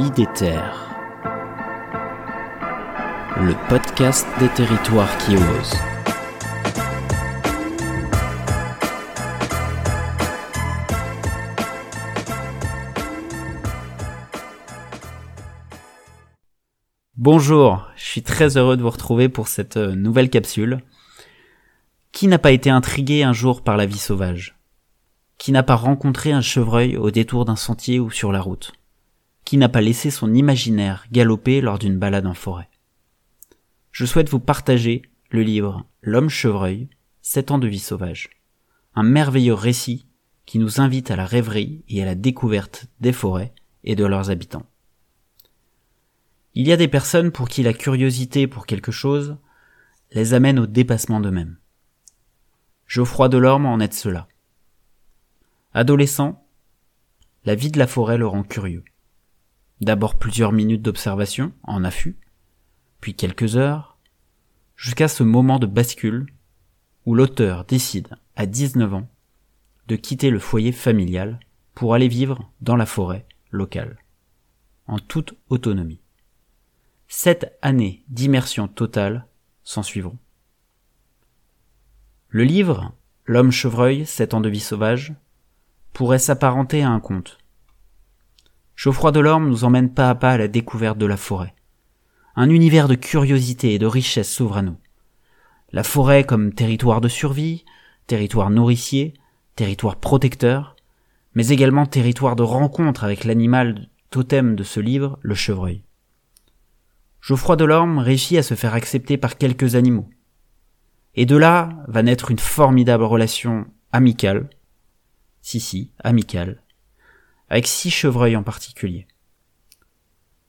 IDETER, le podcast des territoires qui osent. Bonjour, je suis très heureux de vous retrouver pour cette euh, nouvelle capsule. Qui n'a pas été intrigué un jour par la vie sauvage? Qui n'a pas rencontré un chevreuil au détour d'un sentier ou sur la route? Qui n'a pas laissé son imaginaire galoper lors d'une balade en forêt Je souhaite vous partager le livre L'homme chevreuil, 7 ans de vie sauvage. Un merveilleux récit qui nous invite à la rêverie et à la découverte des forêts et de leurs habitants. Il y a des personnes pour qui la curiosité pour quelque chose les amène au dépassement d'eux-mêmes. Geoffroy Delorme en est cela. Adolescent, la vie de la forêt le rend curieux. D'abord plusieurs minutes d'observation, en affût, puis quelques heures, jusqu'à ce moment de bascule où l'auteur décide, à 19 ans, de quitter le foyer familial pour aller vivre dans la forêt locale, en toute autonomie. Sept années d'immersion totale s'en suivront. Le livre, L'homme chevreuil, sept ans de vie sauvage, pourrait s'apparenter à un conte. Geoffroy Delorme nous emmène pas à pas à la découverte de la forêt. Un univers de curiosité et de richesse s'ouvre à nous. La forêt comme territoire de survie, territoire nourricier, territoire protecteur, mais également territoire de rencontre avec l'animal totem de ce livre, le chevreuil. Geoffroy Delorme réussit à se faire accepter par quelques animaux. Et de là va naître une formidable relation amicale, si si, amicale, avec six chevreuils en particulier.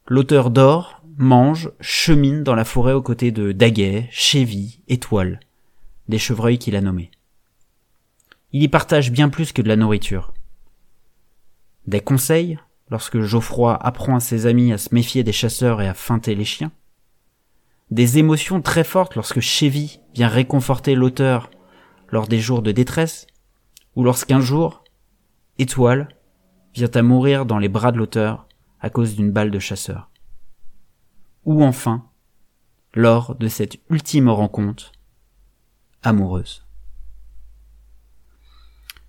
L'auteur dort, mange, chemine dans la forêt aux côtés de Daguet, Chevy, Étoile, des chevreuils qu'il a nommés. Il y partage bien plus que de la nourriture. Des conseils, lorsque Geoffroy apprend à ses amis à se méfier des chasseurs et à feinter les chiens. Des émotions très fortes lorsque Chevy vient réconforter l'auteur lors des jours de détresse, ou lorsqu'un jour, Étoile vient à mourir dans les bras de l'auteur à cause d'une balle de chasseur. Ou enfin, lors de cette ultime rencontre amoureuse.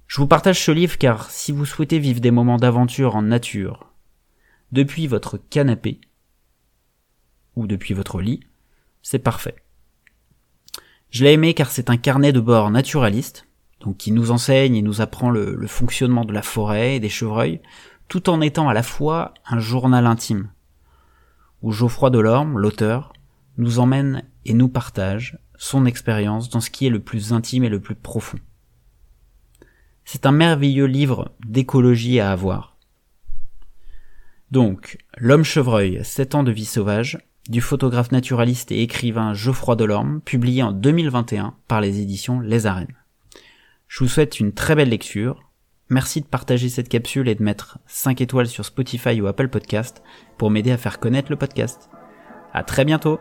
Je vous partage ce livre car si vous souhaitez vivre des moments d'aventure en nature, depuis votre canapé, ou depuis votre lit, c'est parfait. Je l'ai aimé car c'est un carnet de bord naturaliste, donc qui nous enseigne et nous apprend le, le, fonctionnement de la forêt et des chevreuils, tout en étant à la fois un journal intime, où Geoffroy Delorme, l'auteur, nous emmène et nous partage son expérience dans ce qui est le plus intime et le plus profond. C'est un merveilleux livre d'écologie à avoir. Donc, L'homme chevreuil, 7 ans de vie sauvage, du photographe naturaliste et écrivain Geoffroy Delorme, publié en 2021 par les éditions Les Arènes. Je vous souhaite une très belle lecture. Merci de partager cette capsule et de mettre 5 étoiles sur Spotify ou Apple Podcast pour m'aider à faire connaître le podcast. À très bientôt!